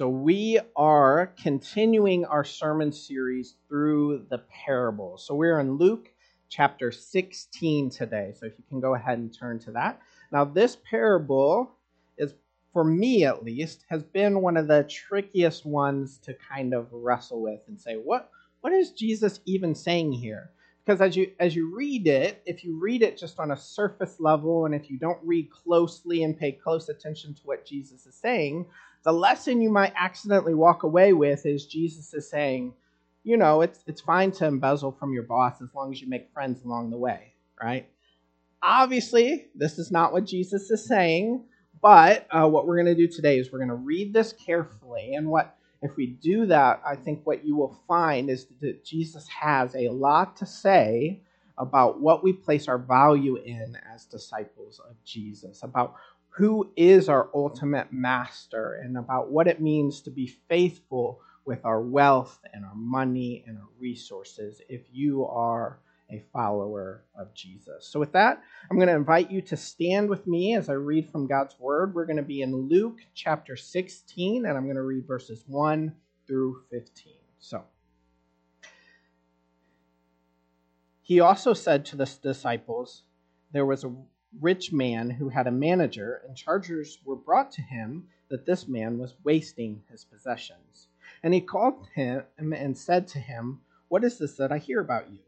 So, we are continuing our sermon series through the parables. So, we're in Luke chapter 16 today. So, if you can go ahead and turn to that. Now, this parable is, for me at least, has been one of the trickiest ones to kind of wrestle with and say, what, what is Jesus even saying here? Because as you as you read it, if you read it just on a surface level, and if you don't read closely and pay close attention to what Jesus is saying, the lesson you might accidentally walk away with is Jesus is saying, you know, it's it's fine to embezzle from your boss as long as you make friends along the way, right? Obviously, this is not what Jesus is saying, but uh, what we're going to do today is we're going to read this carefully. And what if we do that, I think what you will find is that Jesus has a lot to say about what we place our value in as disciples of Jesus, about who is our ultimate master and about what it means to be faithful with our wealth and our money and our resources if you are a follower of Jesus. So, with that, I'm going to invite you to stand with me as I read from God's Word. We're going to be in Luke chapter 16, and I'm going to read verses 1 through 15. So, he also said to the disciples, There was a rich man who had a manager, and charges were brought to him that this man was wasting his possessions. And he called him and said to him, What is this that I hear about you?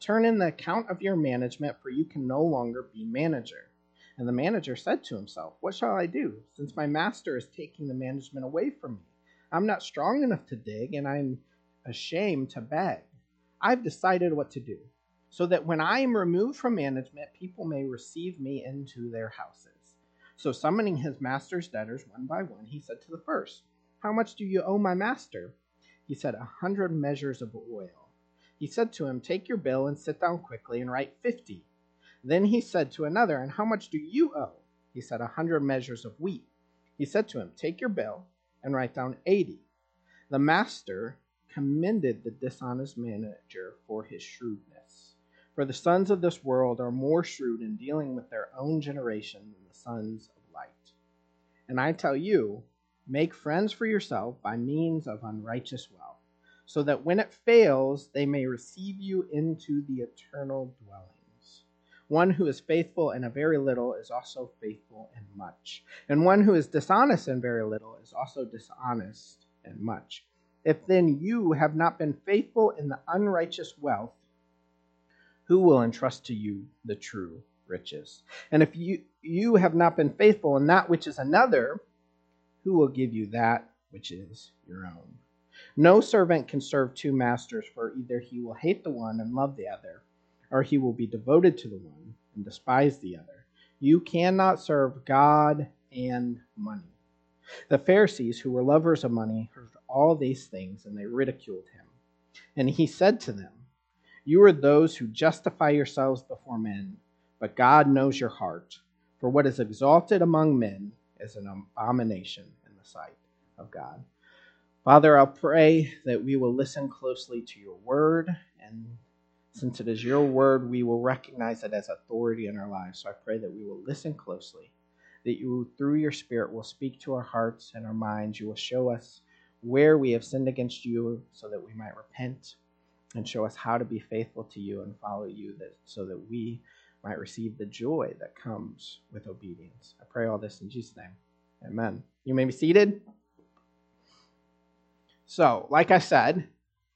Turn in the account of your management, for you can no longer be manager. And the manager said to himself, What shall I do, since my master is taking the management away from me? I'm not strong enough to dig, and I'm ashamed to beg. I've decided what to do so that when I am removed from management, people may receive me into their houses. So, summoning his master's debtors one by one, he said to the first, How much do you owe my master? He said, A hundred measures of oil. He said to him, Take your bill and sit down quickly and write fifty. Then he said to another, And how much do you owe? He said, A hundred measures of wheat. He said to him, Take your bill and write down eighty. The master commended the dishonest manager for his shrewdness. For the sons of this world are more shrewd in dealing with their own generation than the sons of light. And I tell you, make friends for yourself by means of unrighteous wealth, so that when it fails, they may receive you into the eternal dwellings. One who is faithful in a very little is also faithful in much, and one who is dishonest in very little is also dishonest in much. If then you have not been faithful in the unrighteous wealth, who will entrust to you the true riches? And if you, you have not been faithful in that which is another, who will give you that which is your own? No servant can serve two masters, for either he will hate the one and love the other, or he will be devoted to the one and despise the other. You cannot serve God and money. The Pharisees, who were lovers of money, heard all these things, and they ridiculed him. And he said to them, you are those who justify yourselves before men, but God knows your heart. For what is exalted among men is an abomination in the sight of God. Father, I'll pray that we will listen closely to your word, and since it is your word, we will recognize it as authority in our lives. So I pray that we will listen closely, that you, through your Spirit, will speak to our hearts and our minds. You will show us where we have sinned against you so that we might repent and show us how to be faithful to you and follow you that, so that we might receive the joy that comes with obedience. I pray all this in Jesus' name. Amen. You may be seated. So, like I said,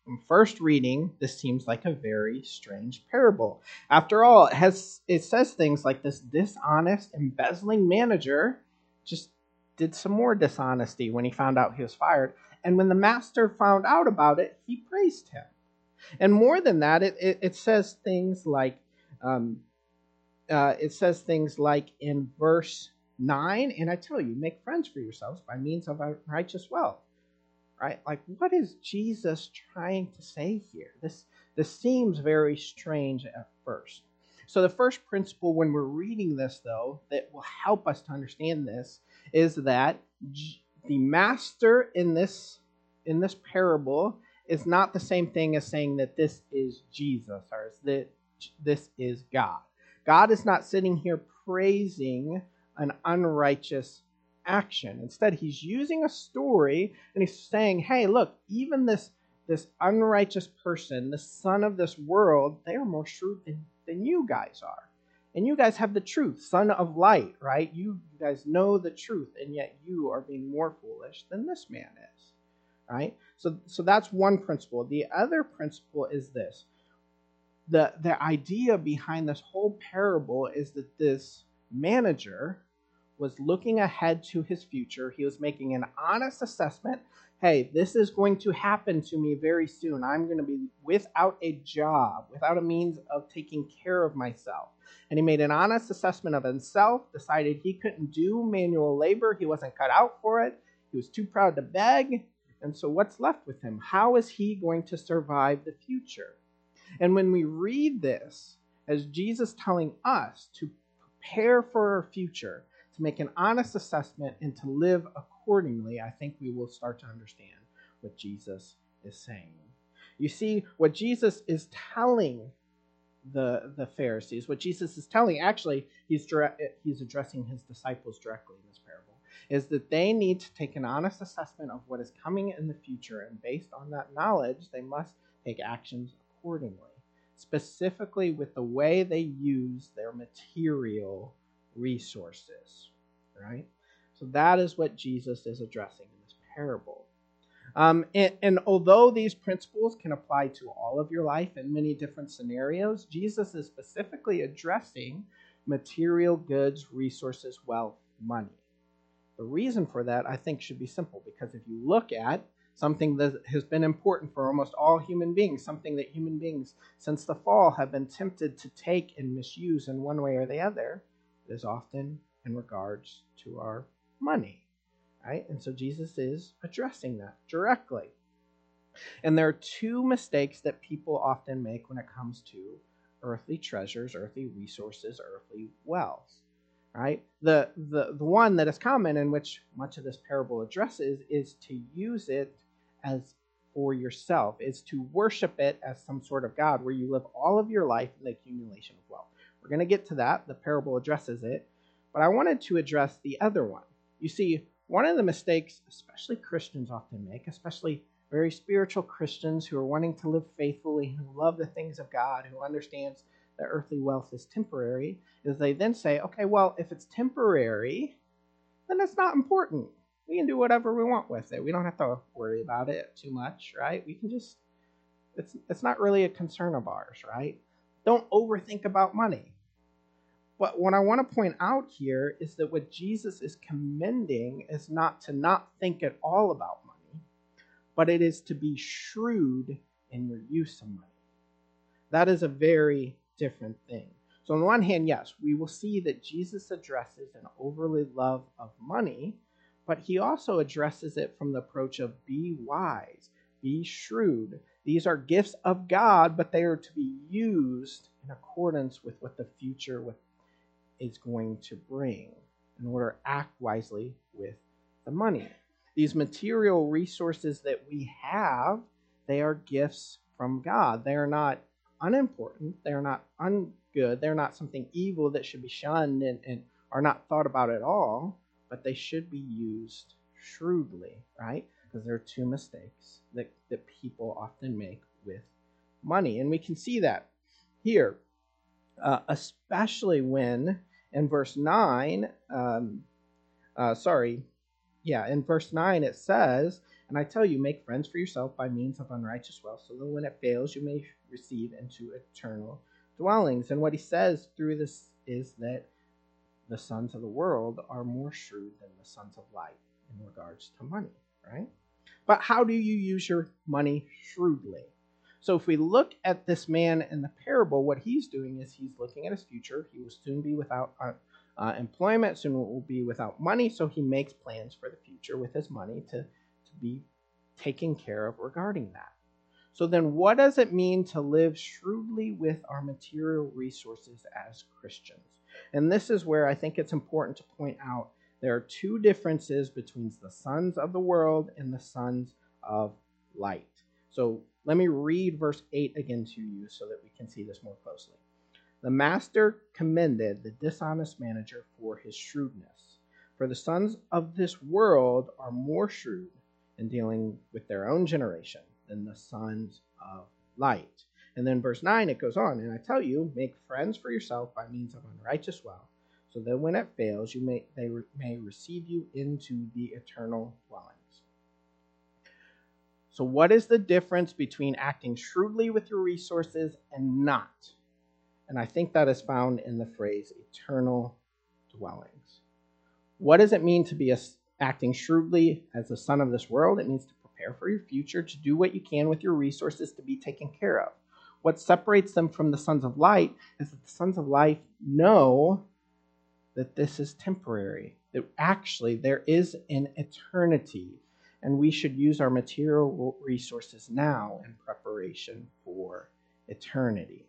from first reading, this seems like a very strange parable. After all, it has it says things like this dishonest, embezzling manager just did some more dishonesty when he found out he was fired. And when the master found out about it, he praised him. And more than that, it, it, it says things like, um, uh, it says things like in verse 9, and I tell you, make friends for yourselves by means of righteous wealth. Right? Like, what is Jesus trying to say here? This, this seems very strange at first. So, the first principle when we're reading this, though, that will help us to understand this is that the master in this in this parable is not the same thing as saying that this is Jesus or that this is God. God is not sitting here praising an unrighteous action. Instead, he's using a story and he's saying, hey, look, even this, this unrighteous person, the son of this world, they are more shrewd than, than you guys are. And you guys have the truth, son of light, right? You, you guys know the truth, and yet you are being more foolish than this man is, right? So, so that's one principle. The other principle is this the, the idea behind this whole parable is that this manager was looking ahead to his future. He was making an honest assessment. Hey, this is going to happen to me very soon. I'm going to be without a job, without a means of taking care of myself. And he made an honest assessment of himself, decided he couldn't do manual labor. He wasn't cut out for it. He was too proud to beg. And so, what's left with him? How is he going to survive the future? And when we read this as Jesus telling us to prepare for our future, to make an honest assessment, and to live accordingly, I think we will start to understand what Jesus is saying. You see, what Jesus is telling the, the Pharisees, what Jesus is telling, actually, he's, he's addressing his disciples directly in this is that they need to take an honest assessment of what is coming in the future, and based on that knowledge, they must take actions accordingly, specifically with the way they use their material resources. Right? So that is what Jesus is addressing in this parable. Um, and, and, although these principles can apply to all of your life in many different scenarios, Jesus is specifically addressing material goods, resources, wealth, money. The reason for that, I think, should be simple because if you look at something that has been important for almost all human beings, something that human beings since the fall have been tempted to take and misuse in one way or the other, is often in regards to our money. Right? And so Jesus is addressing that directly. And there are two mistakes that people often make when it comes to earthly treasures, earthly resources, earthly wealth. Right? The, the, the one that is common in which much of this parable addresses is to use it as for yourself, is to worship it as some sort of God where you live all of your life in the accumulation of wealth. We're going to get to that. The parable addresses it. But I wanted to address the other one. You see, one of the mistakes, especially Christians often make, especially very spiritual Christians who are wanting to live faithfully, who love the things of God, who understands that earthly wealth is temporary, is they then say, okay, well, if it's temporary, then it's not important we can do whatever we want with it. We don't have to worry about it too much, right? We can just it's it's not really a concern of ours, right? Don't overthink about money. But what I want to point out here is that what Jesus is commending is not to not think at all about money, but it is to be shrewd in your use of money. That is a very different thing. So, on the one hand, yes, we will see that Jesus addresses an overly love of money but he also addresses it from the approach of be wise, be shrewd. These are gifts of God, but they are to be used in accordance with what the future is going to bring in order to act wisely with the money. These material resources that we have, they are gifts from God. They are not unimportant. They are not ungood. They're not something evil that should be shunned and, and are not thought about at all but they should be used shrewdly, right? Because there are two mistakes that, that people often make with money. And we can see that here, uh, especially when in verse 9, um, uh, sorry, yeah, in verse 9 it says, And I tell you, make friends for yourself by means of unrighteous wealth, so that when it fails, you may receive into eternal dwellings. And what he says through this is that the sons of the world are more shrewd than the sons of light in regards to money, right? But how do you use your money shrewdly? So if we look at this man in the parable, what he's doing is he's looking at his future. He will soon be without uh, uh, employment, soon will be without money, so he makes plans for the future with his money to, to be taken care of regarding that. So then, what does it mean to live shrewdly with our material resources as Christians? And this is where I think it's important to point out there are two differences between the sons of the world and the sons of light. So let me read verse 8 again to you so that we can see this more closely. The master commended the dishonest manager for his shrewdness. For the sons of this world are more shrewd in dealing with their own generation than the sons of light. And then verse 9, it goes on, and I tell you, make friends for yourself by means of unrighteous wealth, so that when it fails, you may, they may receive you into the eternal dwellings. So, what is the difference between acting shrewdly with your resources and not? And I think that is found in the phrase eternal dwellings. What does it mean to be a, acting shrewdly as the son of this world? It means to prepare for your future, to do what you can with your resources to be taken care of. What separates them from the sons of light is that the sons of light know that this is temporary, that actually there is an eternity, and we should use our material resources now in preparation for eternity.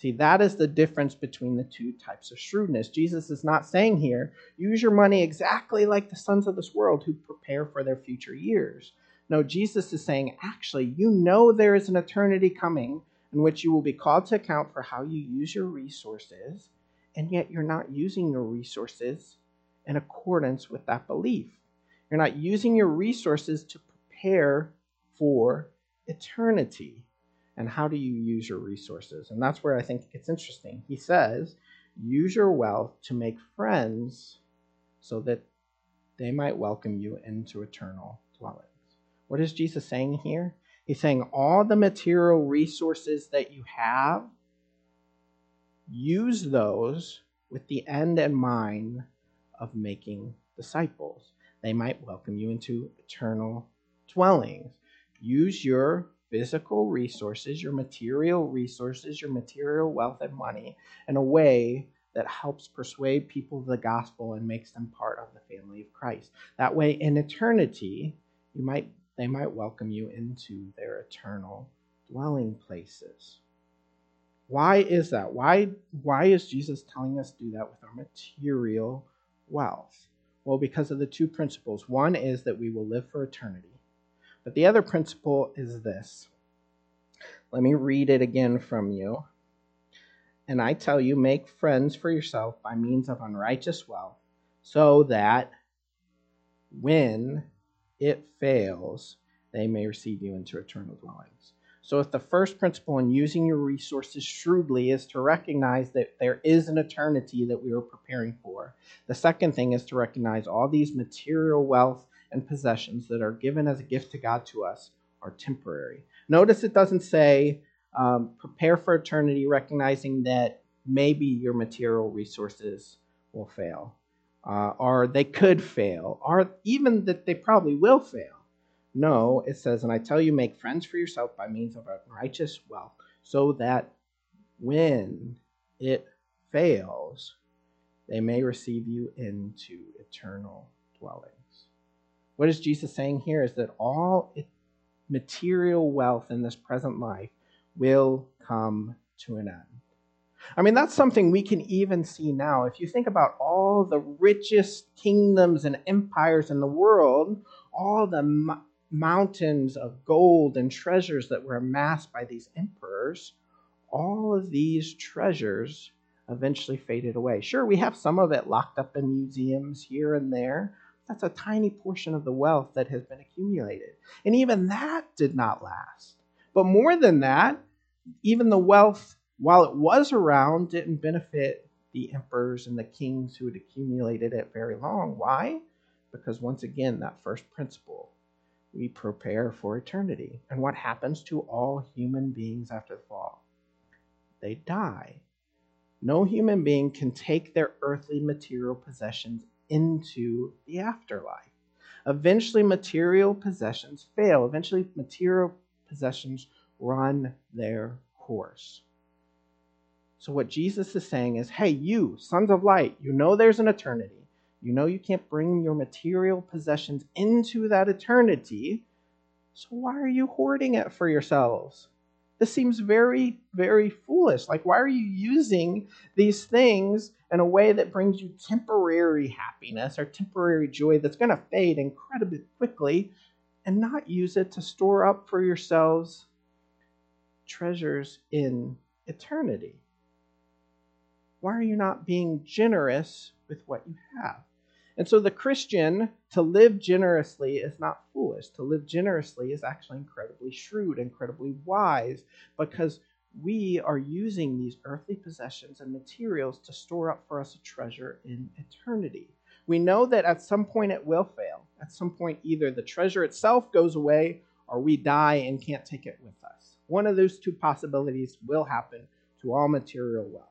See, that is the difference between the two types of shrewdness. Jesus is not saying here, use your money exactly like the sons of this world who prepare for their future years. No, Jesus is saying, actually, you know there is an eternity coming in which you will be called to account for how you use your resources, and yet you're not using your resources in accordance with that belief. You're not using your resources to prepare for eternity and how do you use your resources? And that's where I think it gets interesting. He says, use your wealth to make friends so that they might welcome you into eternal dwellings. What is Jesus saying here? He's saying all the material resources that you have, use those with the end in mind of making disciples. They might welcome you into eternal dwellings. Use your physical resources, your material resources, your material wealth and money in a way that helps persuade people of the gospel and makes them part of the family of Christ. That way, in eternity, you might they might welcome you into their eternal dwelling places. Why is that? Why, why is Jesus telling us to do that with our material wealth? Well, because of the two principles. One is that we will live for eternity, but the other principle is this. Let me read it again from you. And I tell you, make friends for yourself by means of unrighteous wealth, so that when it fails, they may receive you into eternal dwellings. So, if the first principle in using your resources shrewdly is to recognize that there is an eternity that we are preparing for, the second thing is to recognize all these material wealth and possessions that are given as a gift to God to us are temporary. Notice it doesn't say um, prepare for eternity, recognizing that maybe your material resources will fail, uh, or they could fail, or even that they probably will fail. No, it says, and I tell you, make friends for yourself by means of a righteous wealth, so that when it fails, they may receive you into eternal dwellings. What is Jesus saying here is that all material wealth in this present life will come to an end. I mean, that's something we can even see now. If you think about all the richest kingdoms and empires in the world, all the mountains of gold and treasures that were amassed by these emperors, all of these treasures eventually faded away. Sure, we have some of it locked up in museums here and there. That's a tiny portion of the wealth that has been accumulated. And even that did not last. But more than that, even the wealth, while it was around, didn't benefit the emperors and the kings who had accumulated it very long. Why? Because once again, that first principle we prepare for eternity. And what happens to all human beings after the fall? They die. No human being can take their earthly material possessions into the afterlife. Eventually, material possessions fail. Eventually, material possessions run their course. So, what Jesus is saying is hey, you, sons of light, you know there's an eternity. You know you can't bring your material possessions into that eternity. So why are you hoarding it for yourselves? This seems very, very foolish. Like, why are you using these things in a way that brings you temporary happiness or temporary joy that's going to fade incredibly quickly and not use it to store up for yourselves treasures in eternity? Why are you not being generous with what you have? And so the Christian, to live generously is not foolish. To live generously is actually incredibly shrewd, incredibly wise, because we are using these earthly possessions and materials to store up for us a treasure in eternity. We know that at some point it will fail. At some point, either the treasure itself goes away or we die and can't take it with us. One of those two possibilities will happen to all material wealth.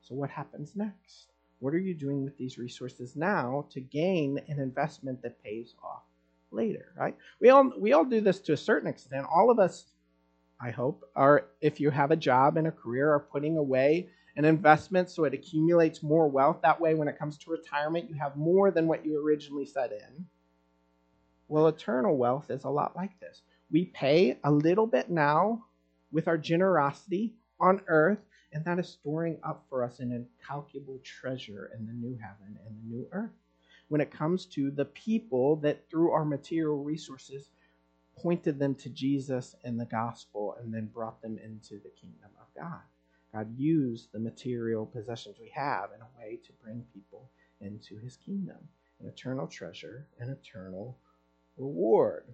So, what happens next? What are you doing with these resources now to gain an investment that pays off later, right? We all we all do this to a certain extent. All of us, I hope, are if you have a job and a career are putting away an investment so it accumulates more wealth. That way when it comes to retirement, you have more than what you originally set in. Well, eternal wealth is a lot like this. We pay a little bit now with our generosity on earth and that is storing up for us an incalculable treasure in the new heaven and the new earth. When it comes to the people that through our material resources pointed them to Jesus and the gospel and then brought them into the kingdom of God. God used the material possessions we have in a way to bring people into his kingdom, an eternal treasure, an eternal reward.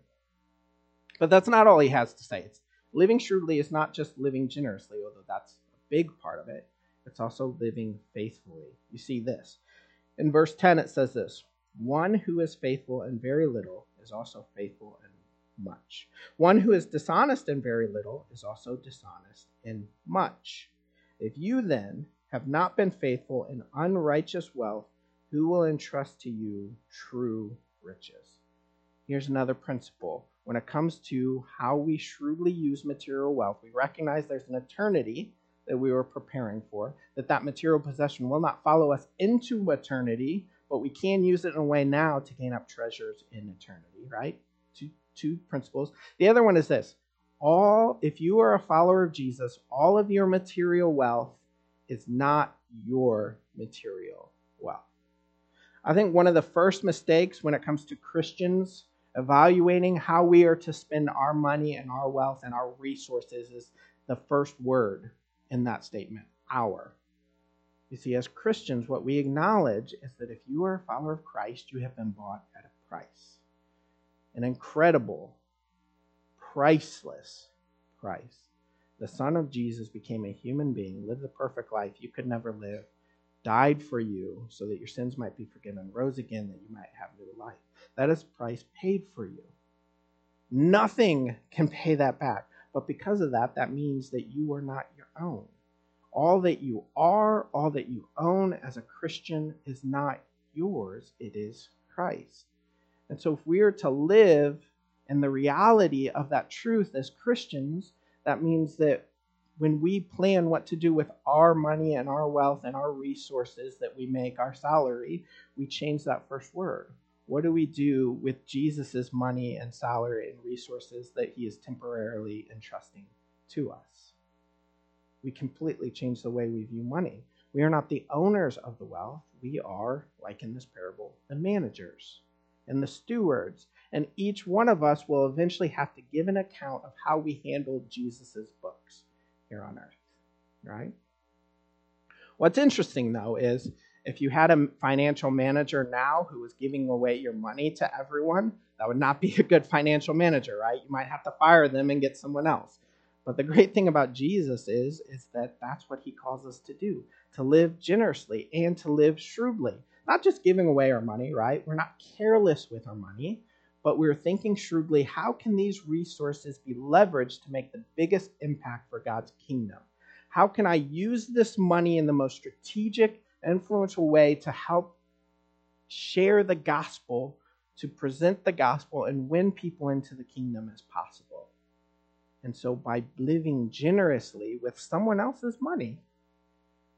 But that's not all he has to say. It's, living shrewdly is not just living generously, although that's big part of it. It's also living faithfully. You see this. In verse 10, it says this One who is faithful in very little is also faithful in much. One who is dishonest in very little is also dishonest in much. If you then have not been faithful in unrighteous wealth, who will entrust to you true riches? Here's another principle. When it comes to how we shrewdly use material wealth, we recognize there's an eternity that we were preparing for, that that material possession will not follow us into eternity, but we can use it in a way now to gain up treasures in eternity, right? Two, two principles. The other one is this all, if you are a follower of Jesus, all of your material wealth is not your material wealth. I think one of the first mistakes when it comes to Christians evaluating how we are to spend our money and our wealth and our resources is the first word in that statement our. You see, as Christians, what we acknowledge is that if you are a follower of Christ, you have been bought at a price. An incredible, priceless price. The Son of Jesus became a human being, lived the perfect life you could never live, died for you so that your sins might be forgiven, rose again that you might have new life. That is price paid for you. Nothing can pay that back. But because of that, that means that you are not own. All that you are, all that you own as a Christian is not yours, it is Christ. And so, if we are to live in the reality of that truth as Christians, that means that when we plan what to do with our money and our wealth and our resources that we make, our salary, we change that first word. What do we do with Jesus' money and salary and resources that he is temporarily entrusting to us? We completely change the way we view money. We are not the owners of the wealth. We are, like in this parable, the managers and the stewards. And each one of us will eventually have to give an account of how we handled Jesus' books here on earth. Right? What's interesting, though, is if you had a financial manager now who was giving away your money to everyone, that would not be a good financial manager, right? You might have to fire them and get someone else. But the great thing about Jesus is is that that's what he calls us to do, to live generously and to live shrewdly. Not just giving away our money, right? We're not careless with our money, but we're thinking shrewdly, how can these resources be leveraged to make the biggest impact for God's kingdom? How can I use this money in the most strategic influential way to help share the gospel, to present the gospel, and win people into the kingdom as possible. And so, by living generously with someone else's money,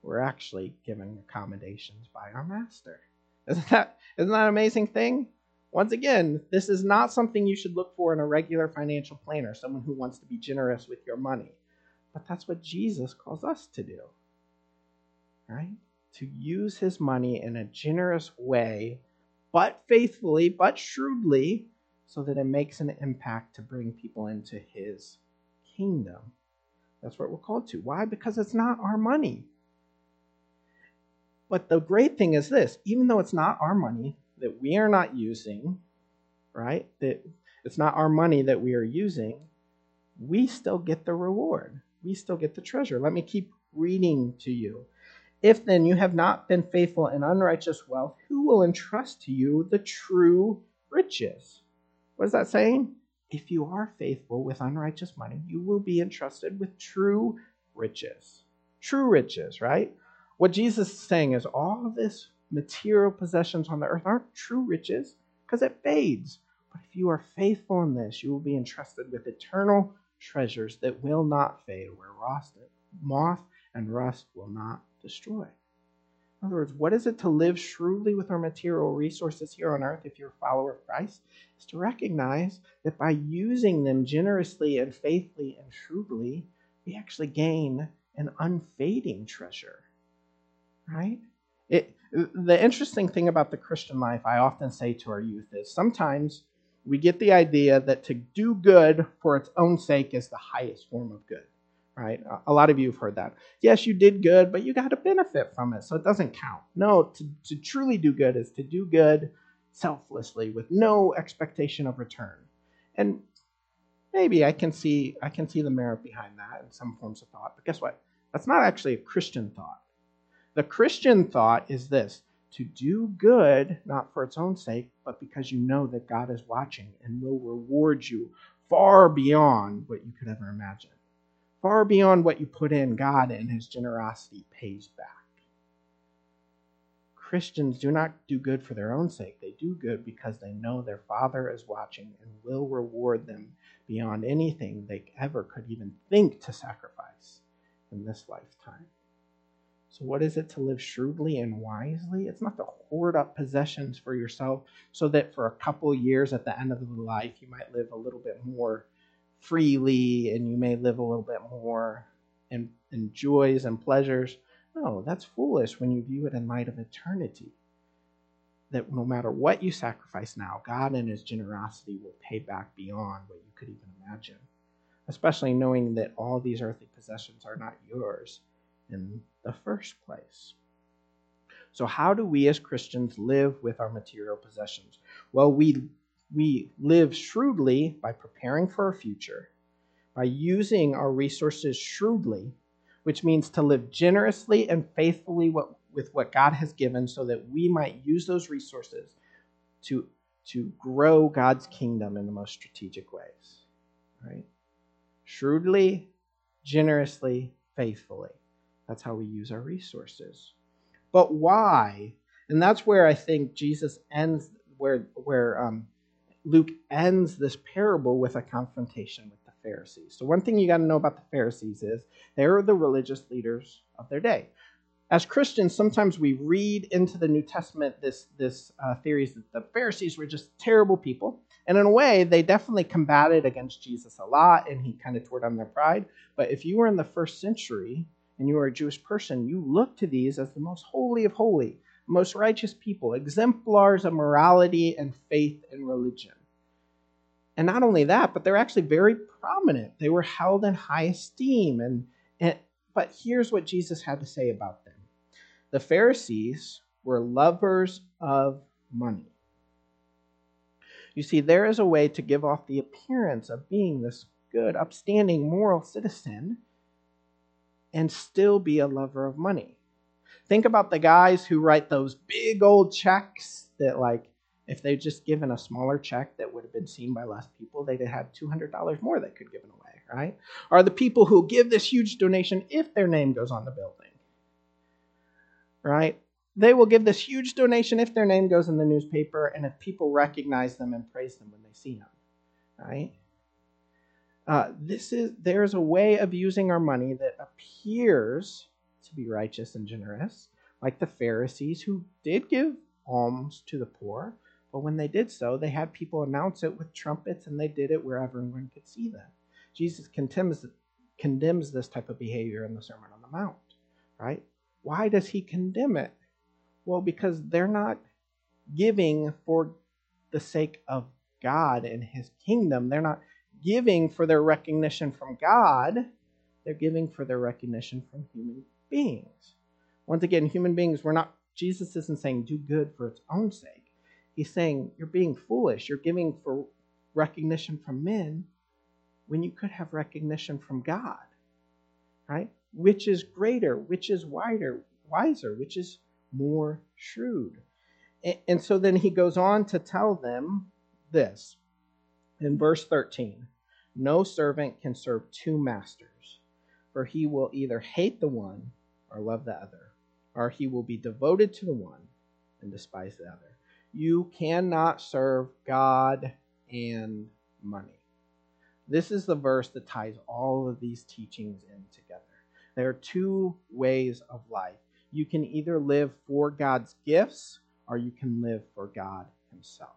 we're actually giving accommodations by our master. Isn't that, isn't that an amazing thing? Once again, this is not something you should look for in a regular financial planner, someone who wants to be generous with your money. But that's what Jesus calls us to do. Right? to use his money in a generous way, but faithfully, but shrewdly, so that it makes an impact to bring people into his kingdom. That's what we're called to. Why? Because it's not our money. But the great thing is this even though it's not our money that we are not using, right? That it's not our money that we are using, we still get the reward. We still get the treasure. Let me keep reading to you. If then you have not been faithful in unrighteous wealth, who will entrust to you the true riches? What is that saying? If you are faithful with unrighteous money, you will be entrusted with true riches. True riches, right? What Jesus is saying is all of this material possessions on the earth aren't true riches because it fades. But if you are faithful in this, you will be entrusted with eternal treasures that will not fade, where moth and rust will not destroy. In other words, what is it to live shrewdly with our material resources here on earth if you're a follower of Christ? Is to recognize that by using them generously and faithfully and shrewdly, we actually gain an unfading treasure. Right? It, the interesting thing about the Christian life, I often say to our youth, is sometimes we get the idea that to do good for its own sake is the highest form of good, right? A lot of you have heard that. Yes, you did good, but you got to benefit from it, so it doesn't count. No, to, to truly do good is to do good selflessly with no expectation of return. And maybe I can see I can see the merit behind that in some forms of thought, but guess what? That's not actually a Christian thought. The Christian thought is this to do good, not for its own sake, but because you know that God is watching and will reward you far beyond what you could ever imagine. Far beyond what you put in, God in His generosity pays back. Christians do not do good for their own sake. They do good because they know their Father is watching and will reward them beyond anything they ever could even think to sacrifice in this lifetime. So, what is it to live shrewdly and wisely? It's not to hoard up possessions for yourself so that for a couple years at the end of the life you might live a little bit more freely and you may live a little bit more in, in joys and pleasures. No, that's foolish when you view it in light of eternity. That no matter what you sacrifice now, God in His generosity will pay back beyond what you could even imagine. Especially knowing that all these earthly possessions are not yours in the first place. So, how do we as Christians live with our material possessions? Well, we, we live shrewdly by preparing for our future, by using our resources shrewdly, which means to live generously and faithfully with what God has given so that we might use those resources to, to grow God's kingdom in the most strategic ways. Right? Shrewdly, generously, faithfully. That's how we use our resources. But why? And that's where I think Jesus ends, where, where um, Luke ends this parable with a confrontation with the Pharisees. So, one thing you got to know about the Pharisees is they were the religious leaders of their day. As Christians, sometimes we read into the New Testament this, this uh, theories that the Pharisees were just terrible people. And in a way, they definitely combated against Jesus a lot, and he kind of tore down their pride. But if you were in the first century, and you were a Jewish person, you looked to these as the most holy of holy, most righteous people, exemplars of morality and faith and religion. And not only that, but they're actually very prominent. They were held in high esteem. And, and but here's what Jesus had to say about them. The Pharisees were lovers of money. You see, there is a way to give off the appearance of being this good, upstanding, moral citizen and still be a lover of money. Think about the guys who write those big old checks that, like, if they'd just given a smaller check that would have been seen by less people, they'd have had $200 more they could give away, right? Are the people who give this huge donation if their name goes on the building, right? They will give this huge donation if their name goes in the newspaper and if people recognize them and praise them when they see them, right? Uh, this is there's a way of using our money that appears to be righteous and generous, like the Pharisees who did give alms to the poor, but when they did so, they had people announce it with trumpets, and they did it where everyone could see them. Jesus condemns condemns this type of behavior in the Sermon on the Mount, right? Why does he condemn it? Well, because they're not giving for the sake of God and his kingdom. They're not giving for their recognition from God, they're giving for their recognition from human beings. Once again, human beings were not Jesus isn't saying do good for its own sake. He's saying you're being foolish. You're giving for recognition from men when you could have recognition from God. Right? Which is greater, which is wider, wiser, which is more shrewd. And so then he goes on to tell them this in verse 13 No servant can serve two masters, for he will either hate the one or love the other, or he will be devoted to the one and despise the other. You cannot serve God and money. This is the verse that ties all of these teachings in together. There are two ways of life. You can either live for God's gifts or you can live for God Himself.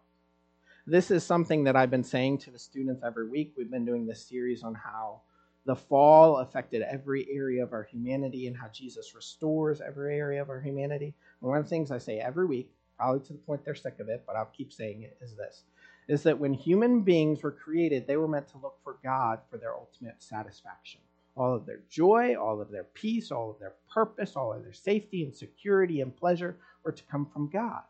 This is something that I've been saying to the students every week. We've been doing this series on how the fall affected every area of our humanity and how Jesus restores every area of our humanity. And one of the things I say every week, probably to the point they're sick of it, but I'll keep saying it, is this is that when human beings were created, they were meant to look for God for their ultimate satisfaction. All of their joy, all of their peace, all of their purpose, all of their safety and security and pleasure were to come from God.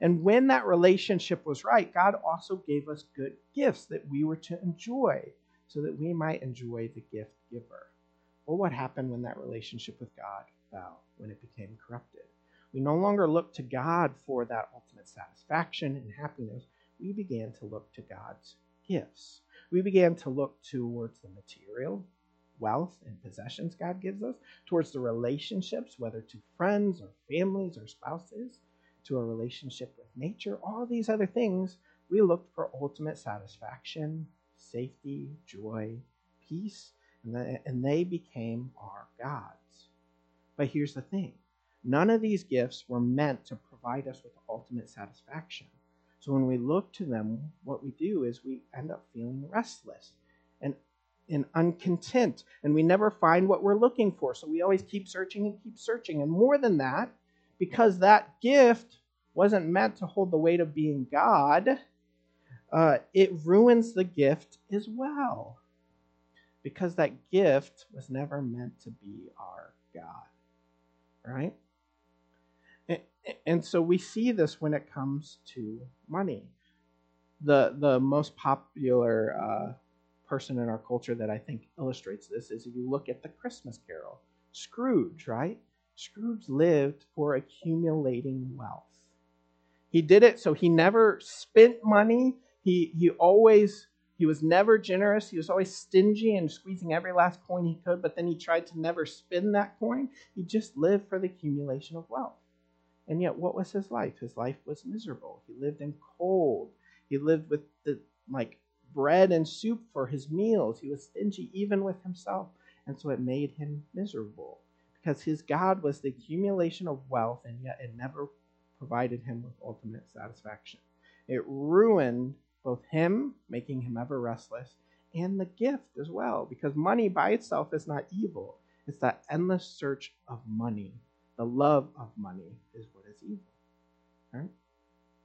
And when that relationship was right, God also gave us good gifts that we were to enjoy so that we might enjoy the gift giver. Well, what happened when that relationship with God fell, when it became corrupted? We no longer look to God for that ultimate satisfaction and happiness. We began to look to God's gifts. We began to look towards the material, wealth, and possessions God gives us, towards the relationships, whether to friends or families or spouses, to a relationship with nature, all these other things. We looked for ultimate satisfaction safety, joy, peace, and, the, and they became our gods. But here's the thing none of these gifts were meant to provide us with ultimate satisfaction. So when we look to them, what we do is we end up feeling restless and, and uncontent, and we never find what we're looking for. So we always keep searching and keep searching. And more than that, because that gift wasn't meant to hold the weight of being God, uh, it ruins the gift as well. Because that gift was never meant to be our God. Right? And, and so we see this when it comes to money. The, the most popular uh, person in our culture that I think illustrates this is if you look at the Christmas Carol, Scrooge, right? Scrooge lived for accumulating wealth. He did it so he never spent money he, he always, he was never generous. He was always stingy and squeezing every last coin he could, but then he tried to never spend that coin. He just lived for the accumulation of wealth. And yet, what was his life? His life was miserable. He lived in cold. He lived with the, like bread and soup for his meals. He was stingy even with himself. And so it made him miserable because his God was the accumulation of wealth, and yet it never provided him with ultimate satisfaction. It ruined both him, making him ever restless, and the gift as well, because money by itself is not evil. It's that endless search of money. The love of money is what is evil. Right?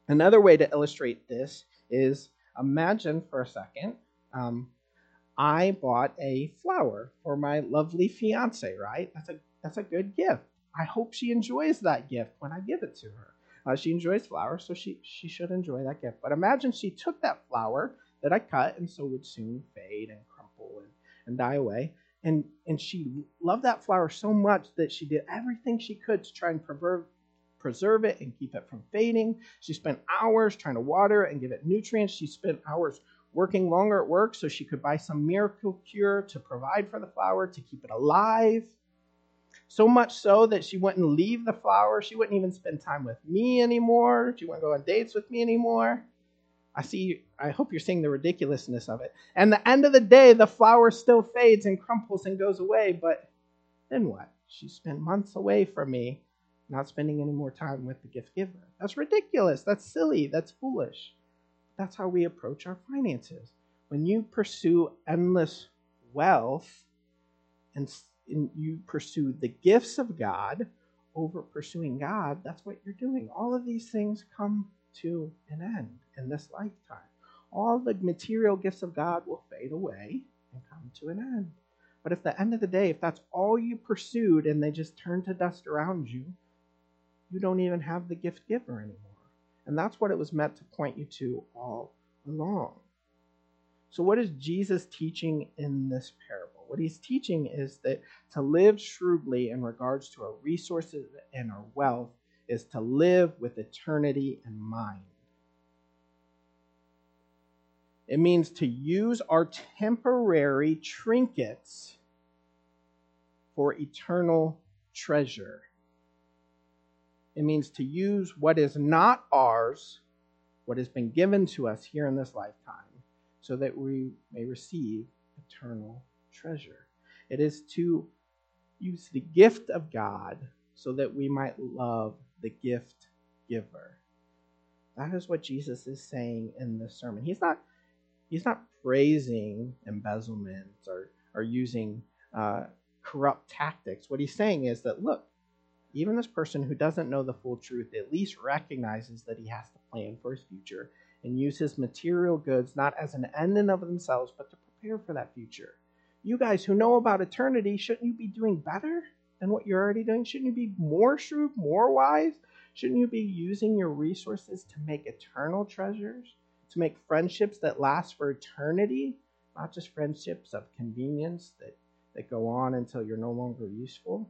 Another way to illustrate this is imagine for a second um, I bought a flower for my lovely fiance, right? That's a that's a good gift. I hope she enjoys that gift when I give it to her. Uh, she enjoys flowers, so she, she should enjoy that gift. But imagine she took that flower that I cut and so would soon fade and crumple and, and die away. And, and she loved that flower so much that she did everything she could to try and preserve, preserve it and keep it from fading. She spent hours trying to water it and give it nutrients. She spent hours working longer at work so she could buy some miracle cure to provide for the flower to keep it alive. So much so that she wouldn't leave the flower. She wouldn't even spend time with me anymore. She wouldn't go on dates with me anymore. I see, I hope you're seeing the ridiculousness of it. And the end of the day, the flower still fades and crumples and goes away. But then what? She spent months away from me, not spending any more time with the gift giver. That's ridiculous. That's silly. That's foolish. That's how we approach our finances. When you pursue endless wealth and you pursue the gifts of God over pursuing God, that's what you're doing. All of these things come to an end in this lifetime. All the material gifts of God will fade away and come to an end. But if the end of the day, if that's all you pursued and they just turn to dust around you, you don't even have the gift giver anymore. And that's what it was meant to point you to all along. So, what is Jesus teaching in this parable? What he's teaching is that to live shrewdly in regards to our resources and our wealth is to live with eternity in mind. It means to use our temporary trinkets for eternal treasure. It means to use what is not ours, what has been given to us here in this lifetime, so that we may receive eternal treasure. It is to use the gift of God so that we might love the gift giver. That is what Jesus is saying in this sermon. He's not he's not praising embezzlement or, or using uh, corrupt tactics. What he's saying is that, look, even this person who doesn't know the full truth at least recognizes that he has to plan for his future and use his material goods not as an end in of themselves, but to prepare for that future. You guys who know about eternity, shouldn't you be doing better than what you're already doing? Shouldn't you be more shrewd, more wise? Shouldn't you be using your resources to make eternal treasures, to make friendships that last for eternity, not just friendships of convenience that that go on until you're no longer useful.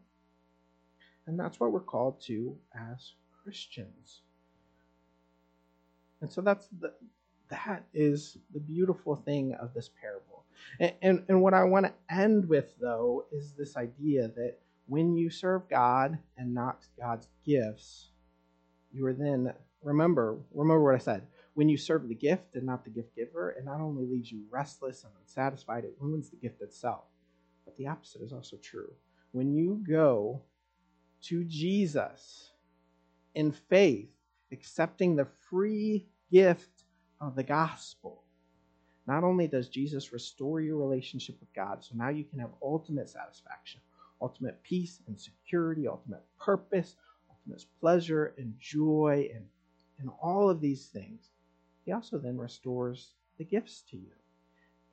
And that's what we're called to as Christians. And so that's the that is the beautiful thing of this parable. And, and, and what I want to end with, though, is this idea that when you serve God and not God's gifts, you are then, remember, remember what I said. When you serve the gift and not the gift giver, it not only leaves you restless and unsatisfied, it ruins the gift itself. But the opposite is also true. When you go to Jesus in faith, accepting the free gift of the gospel, not only does Jesus restore your relationship with God, so now you can have ultimate satisfaction, ultimate peace and security, ultimate purpose, ultimate pleasure and joy, and, and all of these things. He also then restores the gifts to you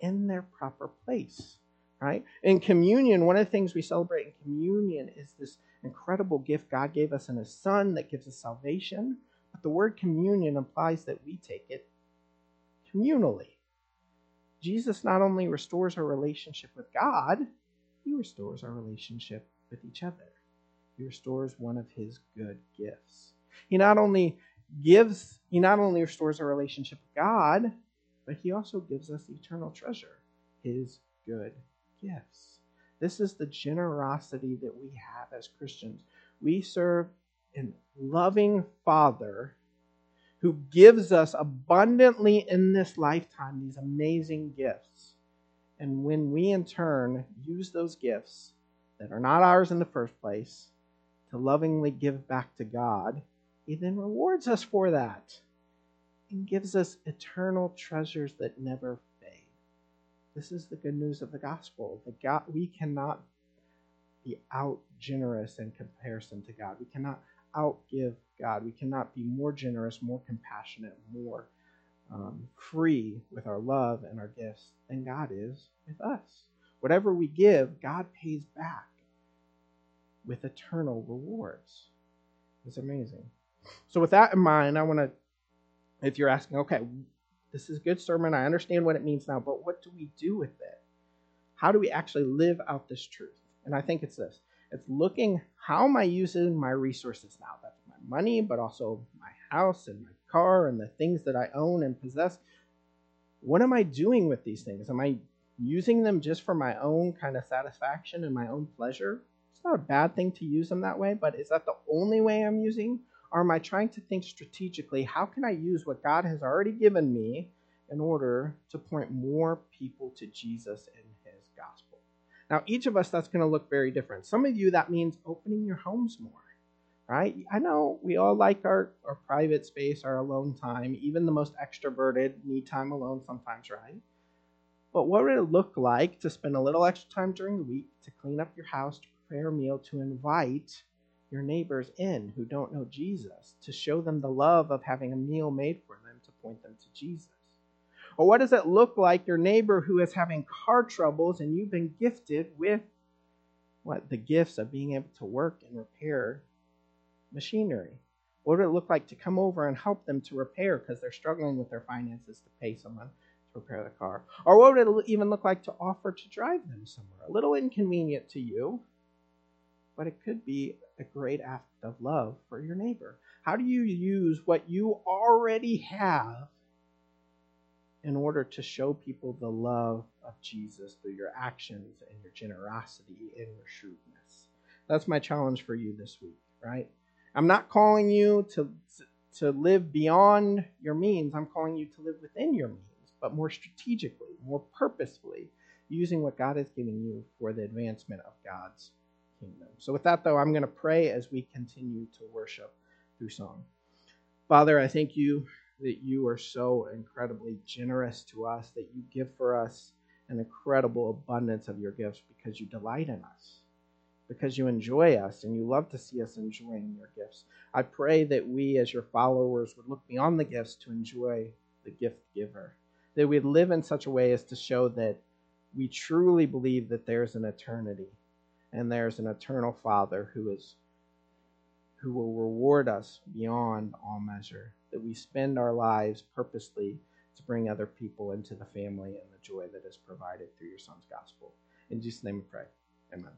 in their proper place right? In communion, one of the things we celebrate in communion is this incredible gift God gave us in His Son that gives us salvation. But the word communion implies that we take it communally. Jesus not only restores our relationship with God, He restores our relationship with each other. He restores one of His good gifts. He not only gives, He not only restores our relationship with God, but He also gives us eternal treasure, His good gifts. This is the generosity that we have as Christians. We serve a loving Father who gives us abundantly in this lifetime these amazing gifts. And when we in turn use those gifts that are not ours in the first place to lovingly give back to God, He then rewards us for that and gives us eternal treasures that never fade. this is the good news of the gospel. That God, we cannot be out generous in comparison to God. We cannot outgive God. We cannot be more generous, more compassionate, more um, free with our love and our gifts than God is with us. Whatever we give, God pays back with eternal rewards. It's amazing. So, with that in mind, I want to, if you're asking, okay, this is a good sermon. I understand what it means now, but what do we do with it? How do we actually live out this truth? And I think it's this it's looking how am I using my resources now? That's my money, but also my house and my car and the things that I own and possess. What am I doing with these things? Am I using them just for my own kind of satisfaction and my own pleasure? It's not a bad thing to use them that way, but is that the only way I'm using or am I trying to think strategically? How can I use what God has already given me in order to point more people to Jesus and? Now, each of us, that's going to look very different. Some of you, that means opening your homes more, right? I know we all like our, our private space, our alone time. Even the most extroverted need time alone sometimes, right? But what would it look like to spend a little extra time during the week to clean up your house, to prepare a meal, to invite your neighbors in who don't know Jesus, to show them the love of having a meal made for them to point them to Jesus? Or what does it look like your neighbor who is having car troubles and you've been gifted with what the gifts of being able to work and repair machinery? What would it look like to come over and help them to repair because they're struggling with their finances to pay someone to repair the car? Or what would it even look like to offer to drive them somewhere? A little inconvenient to you, but it could be a great act of love for your neighbor. How do you use what you already have in order to show people the love of Jesus through your actions and your generosity and your shrewdness? That's my challenge for you this week, right? I'm not calling you to, to live beyond your means. I'm calling you to live within your means, but more strategically, more purposefully, using what God has given you for the advancement of God's kingdom. So, with that, though, I'm going to pray as we continue to worship through song. Father, I thank you that you are so incredibly generous to us, that you give for us an incredible abundance of your gifts because you delight in us, because you enjoy us, and you love to see us enjoying your gifts. I pray that we, as your followers, would look beyond the gifts to enjoy the gift giver, that we'd live in such a way as to show that we truly believe that there's an eternity and there's an eternal Father who is who will reward us beyond all measure. That we spend our lives purposely to bring other people into the family and the joy that is provided through your Son's gospel. In Jesus' name we pray. Amen.